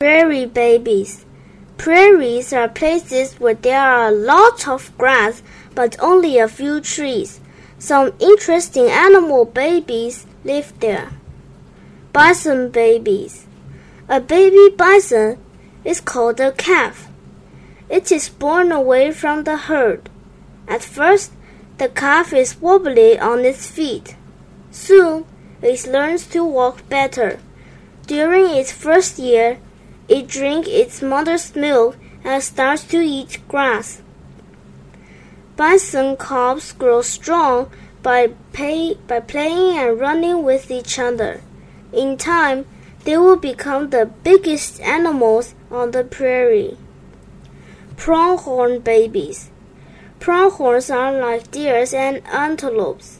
Prairie babies. Prairies are places where there are a lot of grass but only a few trees. Some interesting animal babies live there. Bison babies. A baby bison is called a calf. It is born away from the herd. At first, the calf is wobbly on its feet. Soon, it learns to walk better. During its first year, it drinks its mother's milk and starts to eat grass. Bison cubs grow strong by, pay, by playing and running with each other. In time, they will become the biggest animals on the prairie. Pronghorn babies. Pronghorns are like deers and antelopes.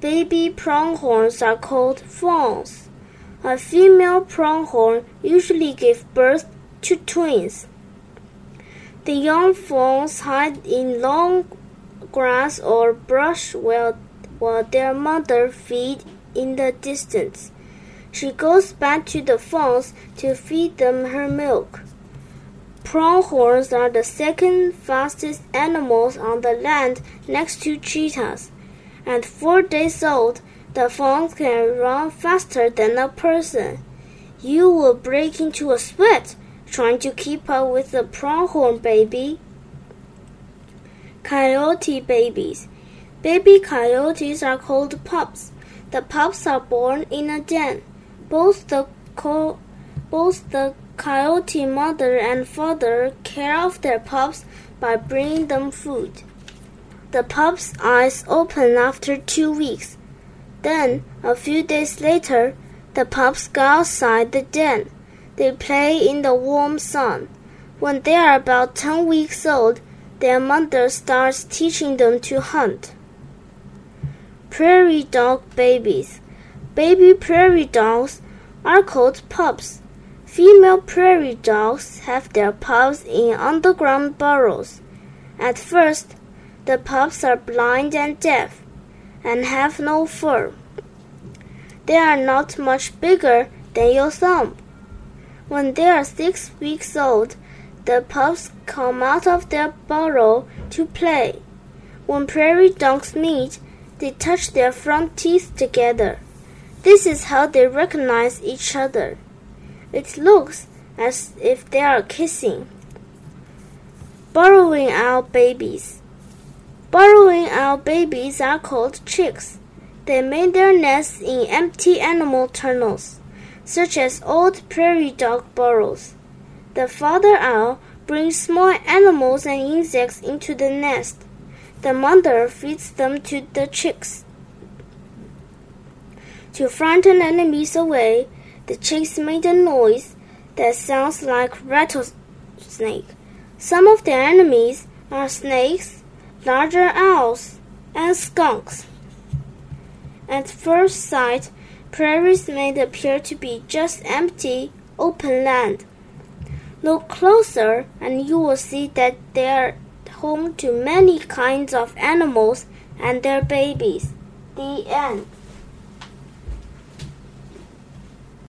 Baby pronghorns are called fawns. A female pronghorn usually gives birth to twins. The young fawns hide in long grass or brush while, while their mother feeds in the distance. She goes back to the fawns to feed them her milk. Pronghorns are the second fastest animals on the land next to cheetahs. At four days old, the phone can run faster than a person. You will break into a sweat trying to keep up with the pronghorn baby. Coyote babies. Baby coyotes are called pups. The pups are born in a den. Both the co- both the coyote mother and father care of their pups by bringing them food. The pups' eyes open after two weeks. Then, a few days later, the pups go outside the den. They play in the warm sun. When they are about 10 weeks old, their mother starts teaching them to hunt. Prairie dog babies. Baby prairie dogs are called pups. Female prairie dogs have their pups in underground burrows. At first, the pups are blind and deaf and have no fur. They are not much bigger than your thumb. When they are six weeks old, the pups come out of their burrow to play. When prairie dogs meet, they touch their front teeth together. This is how they recognize each other. It looks as if they are kissing. Burrowing owl babies. Burrowing owl babies are called chicks. They made their nests in empty animal tunnels, such as old prairie dog burrows. The father owl brings small animals and insects into the nest. The mother feeds them to the chicks. To frighten enemies away, the chicks made a noise that sounds like rattlesnake. Some of their enemies are snakes, larger owls, and skunks. At first sight, prairies may appear to be just empty, open land. Look closer, and you will see that they are home to many kinds of animals and their babies. The end.